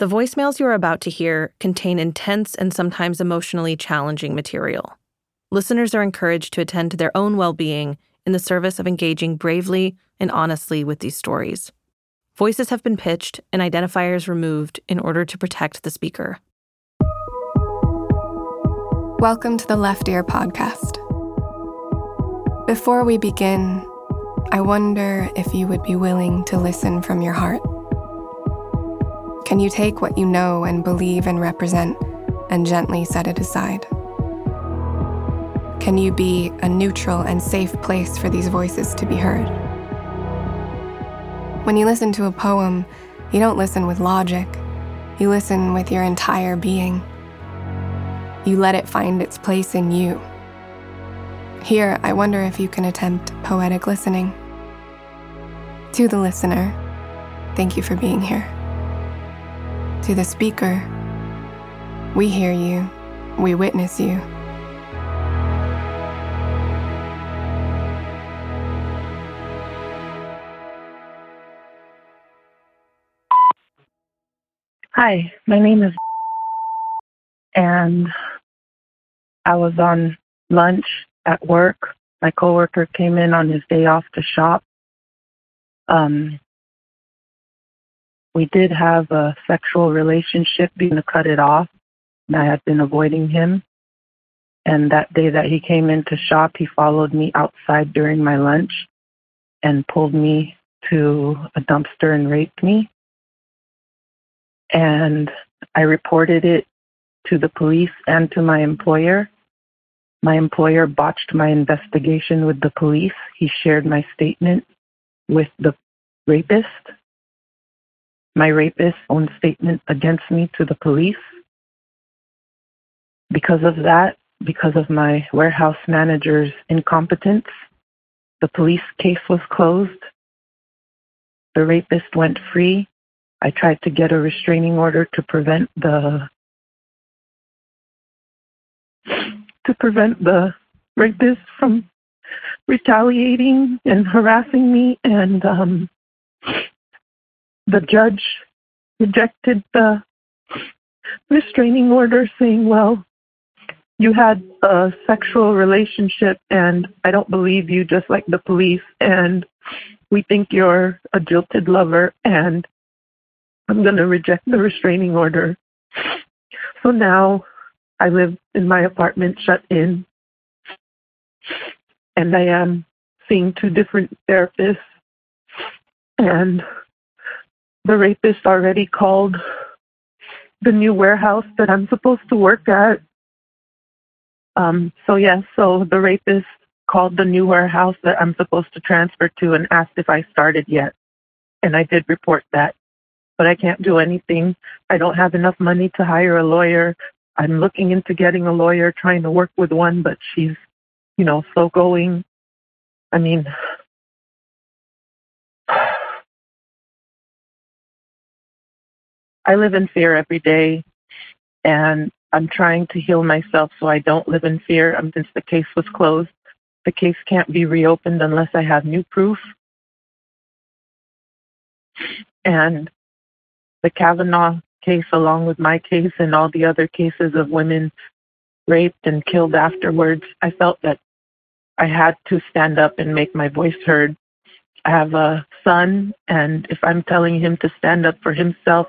The voicemails you are about to hear contain intense and sometimes emotionally challenging material. Listeners are encouraged to attend to their own well being in the service of engaging bravely and honestly with these stories. Voices have been pitched and identifiers removed in order to protect the speaker. Welcome to the Left Ear Podcast. Before we begin, I wonder if you would be willing to listen from your heart. Can you take what you know and believe and represent and gently set it aside? Can you be a neutral and safe place for these voices to be heard? When you listen to a poem, you don't listen with logic, you listen with your entire being. You let it find its place in you. Here, I wonder if you can attempt poetic listening. To the listener, thank you for being here. To the speaker, we hear you, we witness you. Hi, my name is, and I was on lunch at work. My coworker came in on his day off to shop. Um, we did have a sexual relationship, being to cut it off, and I had been avoiding him. And that day that he came into shop, he followed me outside during my lunch and pulled me to a dumpster and raped me. And I reported it to the police and to my employer. My employer botched my investigation with the police. He shared my statement with the rapist my rapist's own statement against me to the police. Because of that, because of my warehouse manager's incompetence, the police case was closed. The rapist went free. I tried to get a restraining order to prevent the to prevent the rapist from retaliating and harassing me and um the judge rejected the restraining order saying, well, you had a sexual relationship and I don't believe you just like the police and we think you're a jilted lover and I'm going to reject the restraining order. So now I live in my apartment shut in and I am seeing two different therapists and the rapist already called the new warehouse that I'm supposed to work at. Um, so yes, so the rapist called the new warehouse that I'm supposed to transfer to and asked if I started yet. And I did report that. But I can't do anything. I don't have enough money to hire a lawyer. I'm looking into getting a lawyer, trying to work with one, but she's, you know, slow going. I mean, I live in fear every day, and I'm trying to heal myself so I don't live in fear. Um, since the case was closed, the case can't be reopened unless I have new proof. And the Kavanaugh case, along with my case and all the other cases of women raped and killed afterwards, I felt that I had to stand up and make my voice heard. I have a son, and if I'm telling him to stand up for himself,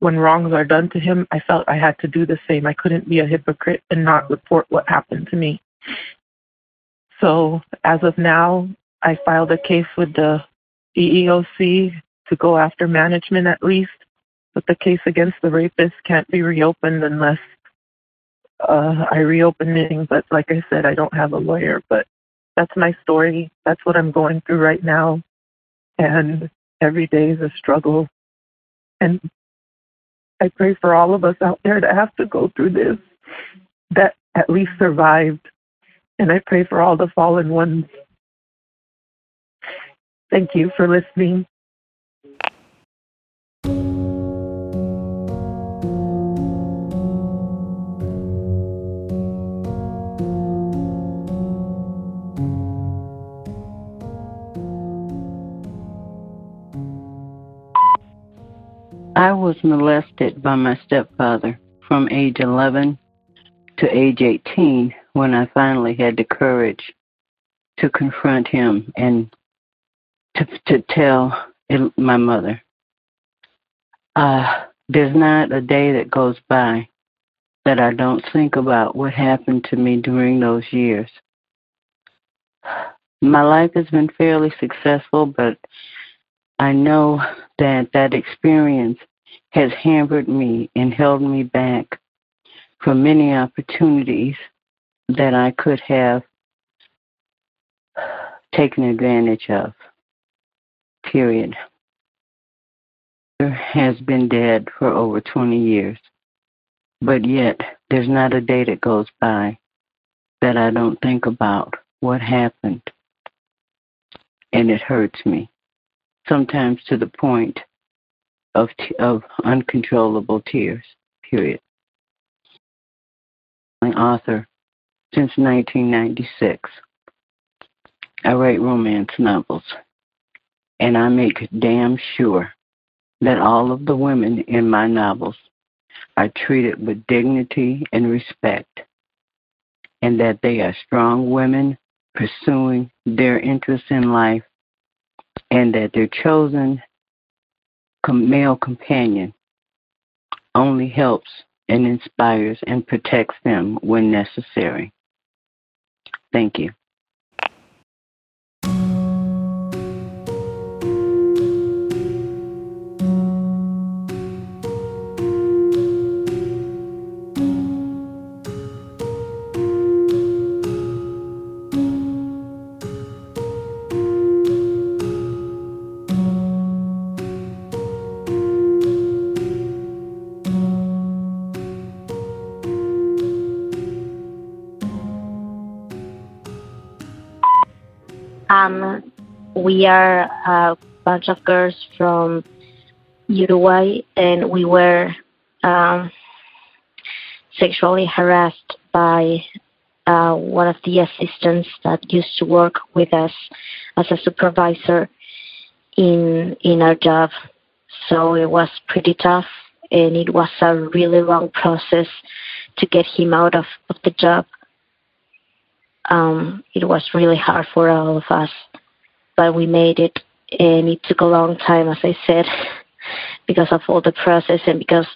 when wrongs are done to him, I felt I had to do the same. I couldn't be a hypocrite and not report what happened to me. So as of now, I filed a case with the EEOC to go after management at least, but the case against the rapist can't be reopened unless uh, I reopen it. But like I said, I don't have a lawyer. But that's my story. That's what I'm going through right now, and every day is a struggle. And I pray for all of us out there that have to go through this that at least survived. And I pray for all the fallen ones. Thank you for listening. I was molested by my stepfather from age 11 to age 18 when I finally had the courage to confront him and to, to tell my mother. Uh, there's not a day that goes by that I don't think about what happened to me during those years. My life has been fairly successful, but I know that that experience has hampered me and held me back from many opportunities that I could have taken advantage of. Period. There has been dead for over 20 years, but yet there's not a day that goes by that I don't think about what happened, and it hurts me, sometimes to the point of t- of uncontrollable tears. Period. An author since 1996. I write romance novels, and I make damn sure that all of the women in my novels are treated with dignity and respect, and that they are strong women pursuing their interests in life, and that their chosen male companion only helps and inspires and protects them when necessary. Thank you. Um, we are a bunch of girls from Uruguay, and we were um, sexually harassed by uh, one of the assistants that used to work with us as a supervisor in in our job. So it was pretty tough, and it was a really long process to get him out of, of the job um, it was really hard for all of us, but we made it, and it took a long time, as I said, because of all the process and because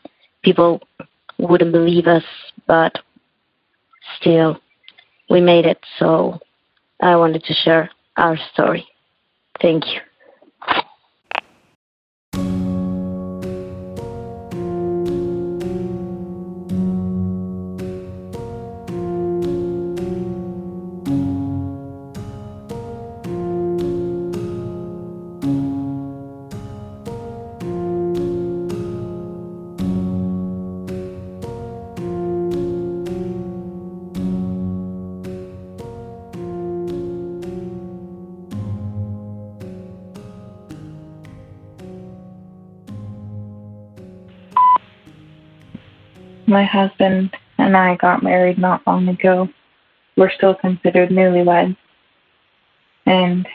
people wouldn't believe us, but still, we made it. So I wanted to share our story. Thank you. My husband and I got married not long ago. We're still considered newlyweds. And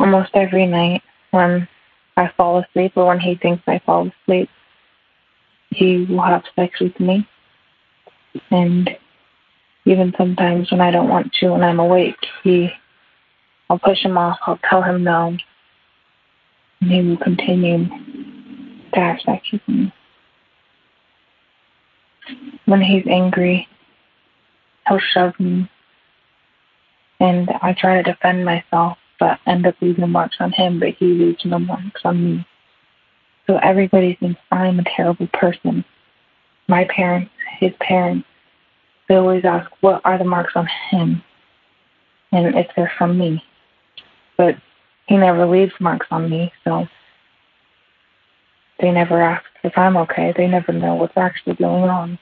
almost every night when I fall asleep or when he thinks I fall asleep, he will have sex with me. And even sometimes when I don't want to when I'm awake, he I'll push him off, I'll tell him no. And he will continue to have sex with me when he's angry, he'll shove me. And I try to defend myself, but end up leaving marks on him, but he leaves no marks on me. So everybody thinks I'm a terrible person. My parents, his parents, they always ask, what are the marks on him? And if they're from me. But he never leaves marks on me, so they never ask if I'm okay. They never know what's actually going on.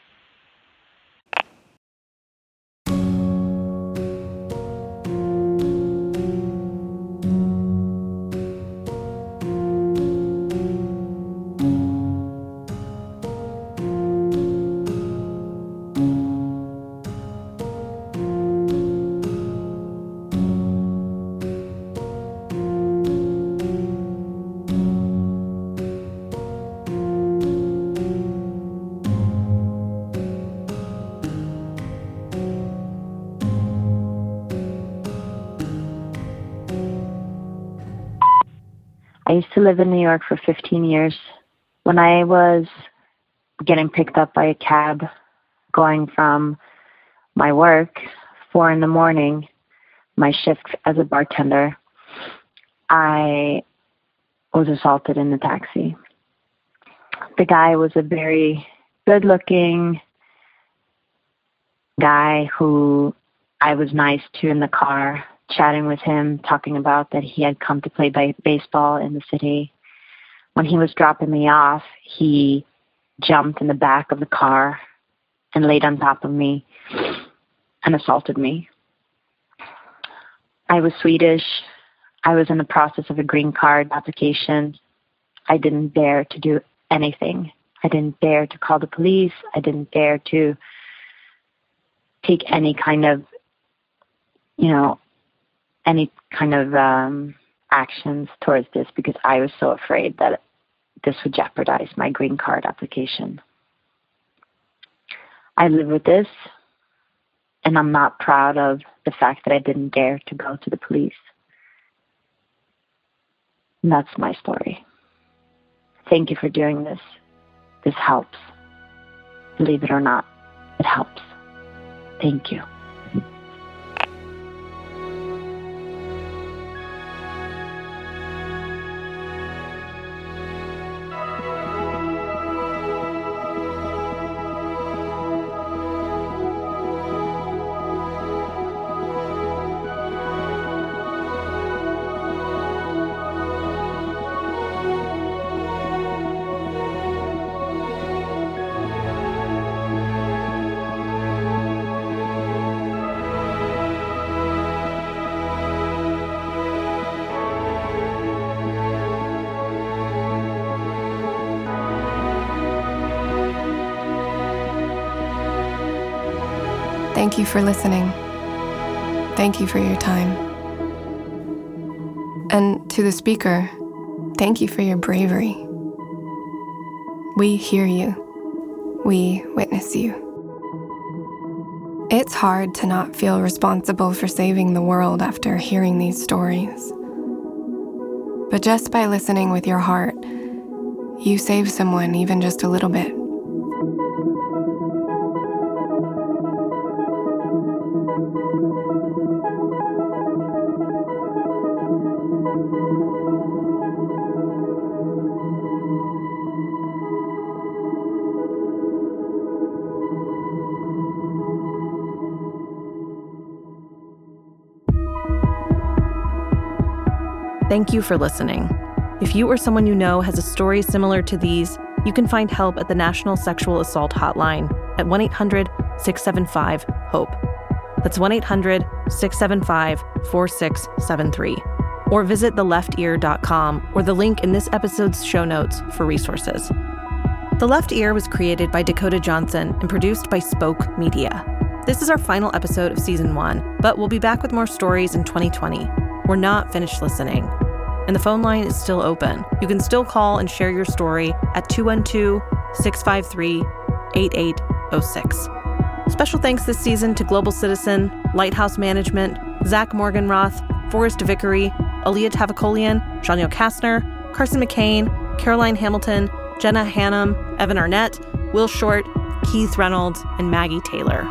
Live in New York for 15 years. When I was getting picked up by a cab going from my work, four in the morning, my shift as a bartender, I was assaulted in the taxi. The guy was a very good looking guy who I was nice to in the car, chatting with him, talking about that he had come to play baseball in the city. When he was dropping me off, he jumped in the back of the car and laid on top of me and assaulted me. I was Swedish. I was in the process of a green card application. I didn't dare to do anything. I didn't dare to call the police. I didn't dare to take any kind of, you know, any kind of um, actions towards this because I was so afraid that this would jeopardize my green card application. I live with this, and I'm not proud of the fact that I didn't dare to go to the police. And that's my story. Thank you for doing this. This helps. Believe it or not, it helps. Thank you. Thank you for listening. Thank you for your time. And to the speaker, thank you for your bravery. We hear you. We witness you. It's hard to not feel responsible for saving the world after hearing these stories. But just by listening with your heart, you save someone even just a little bit. Thank you for listening. If you or someone you know has a story similar to these, you can find help at the National Sexual Assault Hotline at 1 800 675 HOPE. That's 1 800 675 4673. Or visit theleftear.com or the link in this episode's show notes for resources. The Left Ear was created by Dakota Johnson and produced by Spoke Media. This is our final episode of season one, but we'll be back with more stories in 2020. We're not finished listening. And the phone line is still open. You can still call and share your story at 212 653 8806. Special thanks this season to Global Citizen, Lighthouse Management, Zach Morganroth, Forrest Vickery, Aaliyah Tavakolian, Janio Kastner, Carson McCain, Caroline Hamilton, Jenna Hannum, Evan Arnett, Will Short, Keith Reynolds, and Maggie Taylor.